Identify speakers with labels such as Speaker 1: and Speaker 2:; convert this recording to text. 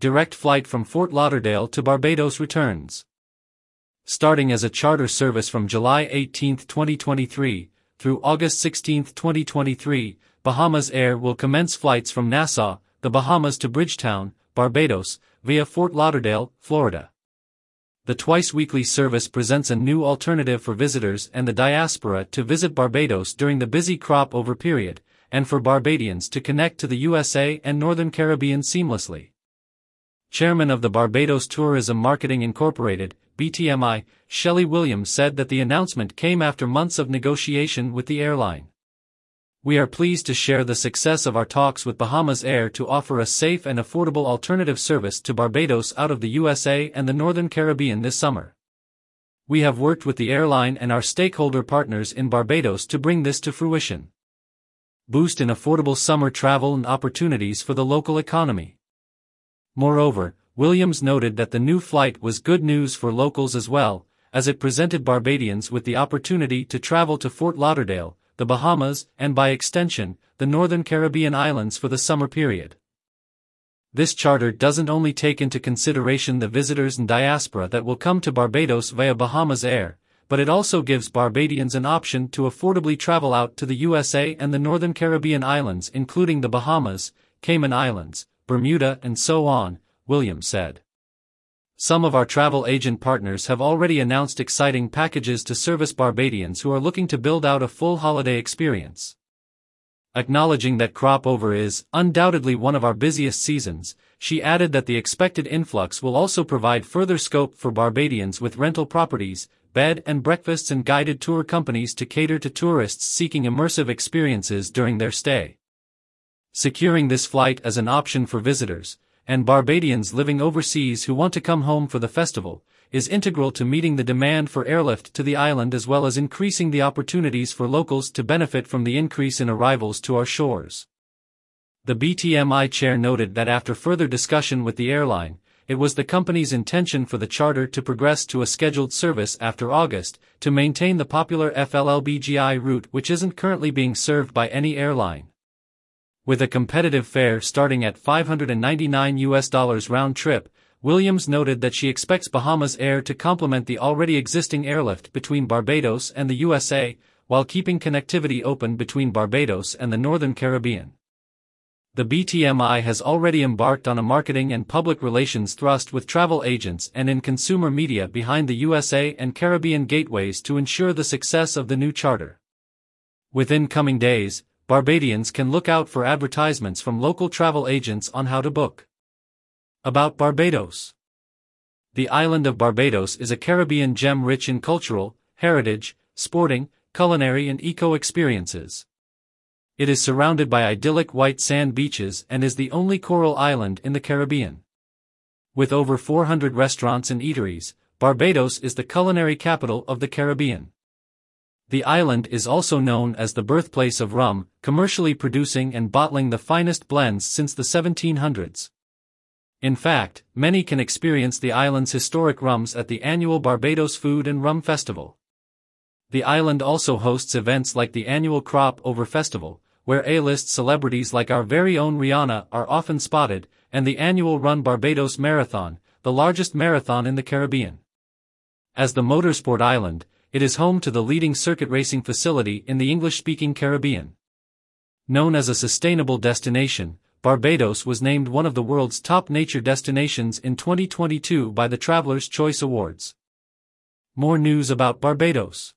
Speaker 1: direct flight from Fort Lauderdale to Barbados returns. Starting as a charter service from July 18, 2023, through August 16, 2023, Bahamasair will commence flights from Nassau, the Bahamas to Bridgetown, Barbados, via Fort Lauderdale, Florida. The twice-weekly service presents a new alternative for visitors and the diaspora to visit Barbados during the busy crop over period, and for Barbadians to connect to the USA and Northern Caribbean seamlessly. Chairman of the Barbados Tourism Marketing Incorporated, BTMI, Shelley Williams said that the announcement came after months of negotiation with the airline. We are pleased to share the success of our talks with Bahamasair to offer a safe and affordable alternative service to Barbados out of the USA and the Northern Caribbean this summer. We have worked with the airline and our stakeholder partners in Barbados to bring this to fruition. Boost in affordable summer travel and opportunities for the local economy. Moreover, Williams noted that the new flight was good news for locals as well, as it presented Barbadians with the opportunity to travel to Fort Lauderdale, the Bahamas, and by extension, the Northern Caribbean islands for the summer period. This charter doesn't only take into consideration the visitors and diaspora that will come to Barbados via Bahamasair, but it also gives Barbadians an option to affordably travel out to the USA and the Northern Caribbean islands including the Bahamas, Cayman Islands, Bermuda and so on, Williams said. Some of our travel agent partners have already announced exciting packages to service Barbadians who are looking to build out a full holiday experience. Acknowledging that crop over is, undoubtedly one of our busiest seasons, she added that the expected influx will also provide further scope for Barbadians with rental properties, bed and breakfasts and guided tour companies to cater to tourists seeking immersive experiences during their stay. Securing this flight as an option for visitors, and Barbadians living overseas who want to come home for the festival, is integral to meeting the demand for airlift to the island as well as increasing the opportunities for locals to benefit from the increase in arrivals to our shores. The BTMI chair noted that after further discussion with the airline, it was the company's intention for the charter to progress to a scheduled service after August, to maintain the popular FLLBGI route which isn't currently being served by any airline with a competitive fare starting at 599 US dollars round trip, Williams noted that she expects Bahamasair to complement the already existing airlift between Barbados and the USA, while keeping connectivity open between Barbados and the Northern Caribbean. The BTMI has already embarked on a marketing and public relations thrust with travel agents and in consumer media behind the USA and Caribbean gateways to ensure the success of the new charter. Within coming days, Barbadians can look out for advertisements from local travel agents on how to book. About Barbados The island of Barbados is a Caribbean gem rich in cultural, heritage, sporting, culinary and eco-experiences. It is surrounded by idyllic white sand beaches and is the only coral island in the Caribbean. With over 400 restaurants and eateries, Barbados is the culinary capital of the Caribbean. The island is also known as the birthplace of rum, commercially producing and bottling the finest blends since the 1700s. In fact, many can experience the island's historic rums at the annual Barbados Food and Rum Festival. The island also hosts events like the annual Crop Over Festival, where A-list celebrities like our very own Rihanna are often spotted, and the annual Run Barbados Marathon, the largest marathon in the Caribbean. As the motorsport island, it is home to the leading circuit racing facility in the English-speaking Caribbean. Known as a sustainable destination, Barbados was named one of the world's top nature destinations in 2022 by the Traveler's Choice Awards. More news about Barbados.